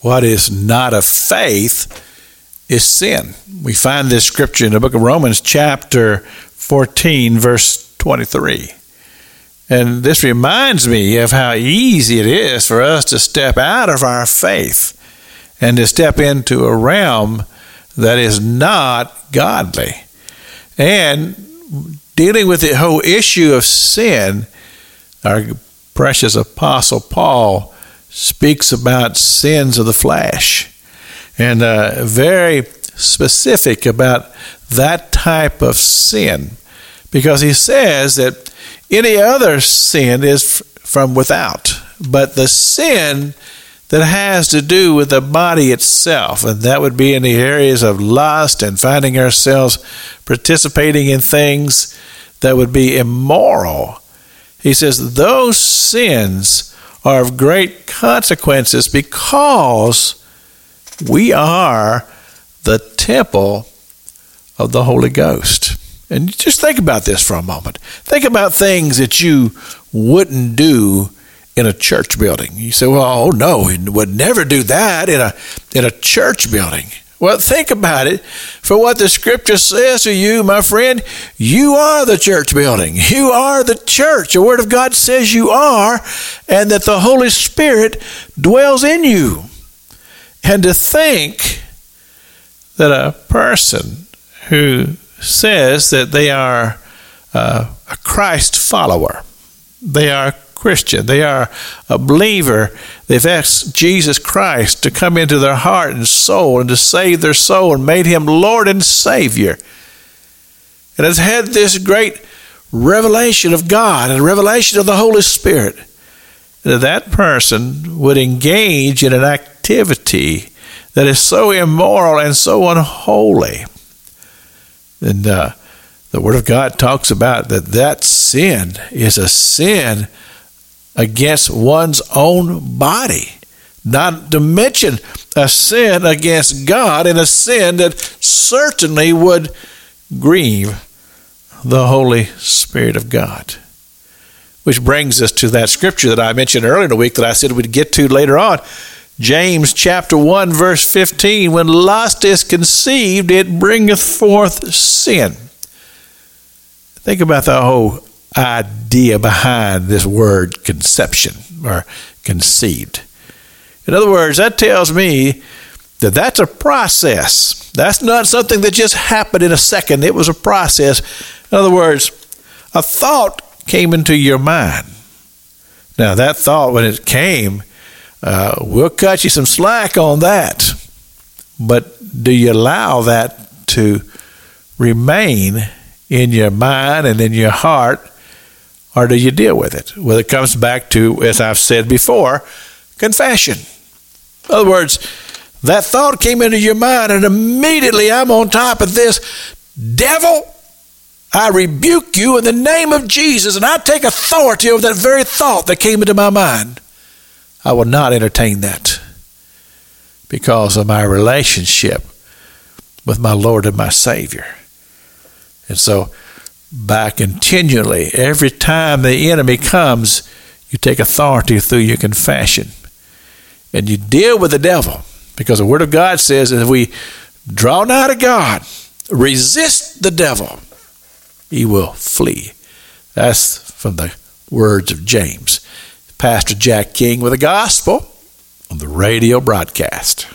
what is not of faith is sin. We find this scripture in the book of Romans, chapter 14, verse 23. And this reminds me of how easy it is for us to step out of our faith and to step into a realm that is not godly. And dealing with the whole issue of sin, our precious apostle Paul speaks about sins of the flesh. And uh, very specific about that type of sin. Because he says that any other sin is from without, but the sin that has to do with the body itself, and that would be in the areas of lust and finding ourselves participating in things that would be immoral. He says those sins are of great consequences because we are the temple of the Holy Ghost. And just think about this for a moment. Think about things that you wouldn't do in a church building. You say, well, oh no, we would never do that in a, in a church building. Well, think about it. For what the scripture says to you, my friend, you are the church building. You are the church. The Word of God says you are, and that the Holy Spirit dwells in you. And to think that a person who says that they are uh, a Christ follower, they are Christian, they are a believer, they've asked Jesus Christ to come into their heart and soul and to save their soul and made him Lord and Savior, and has had this great revelation of God and revelation of the Holy Spirit, that that person would engage in an activity that is so immoral and so unholy. And uh, the Word of God talks about that that sin is a sin against one's own body, not to mention a sin against God and a sin that certainly would grieve the Holy Spirit of God. Which brings us to that scripture that I mentioned earlier in the week that I said we'd get to later on. James chapter 1 verse 15 when lust is conceived it bringeth forth sin. Think about the whole idea behind this word conception or conceived. In other words, that tells me that that's a process. That's not something that just happened in a second. It was a process. In other words, a thought came into your mind. Now, that thought, when it came, uh, we'll cut you some slack on that. But do you allow that to remain in your mind and in your heart, or do you deal with it? Well, it comes back to, as I've said before, confession. In other words, that thought came into your mind, and immediately I'm on top of this. Devil, I rebuke you in the name of Jesus, and I take authority over that very thought that came into my mind. I will not entertain that because of my relationship with my Lord and my Savior. And so, by continually, every time the enemy comes, you take authority through your confession and you deal with the devil because the Word of God says if we draw nigh to God, resist the devil, he will flee. That's from the words of James. Pastor Jack King with the gospel on the radio broadcast.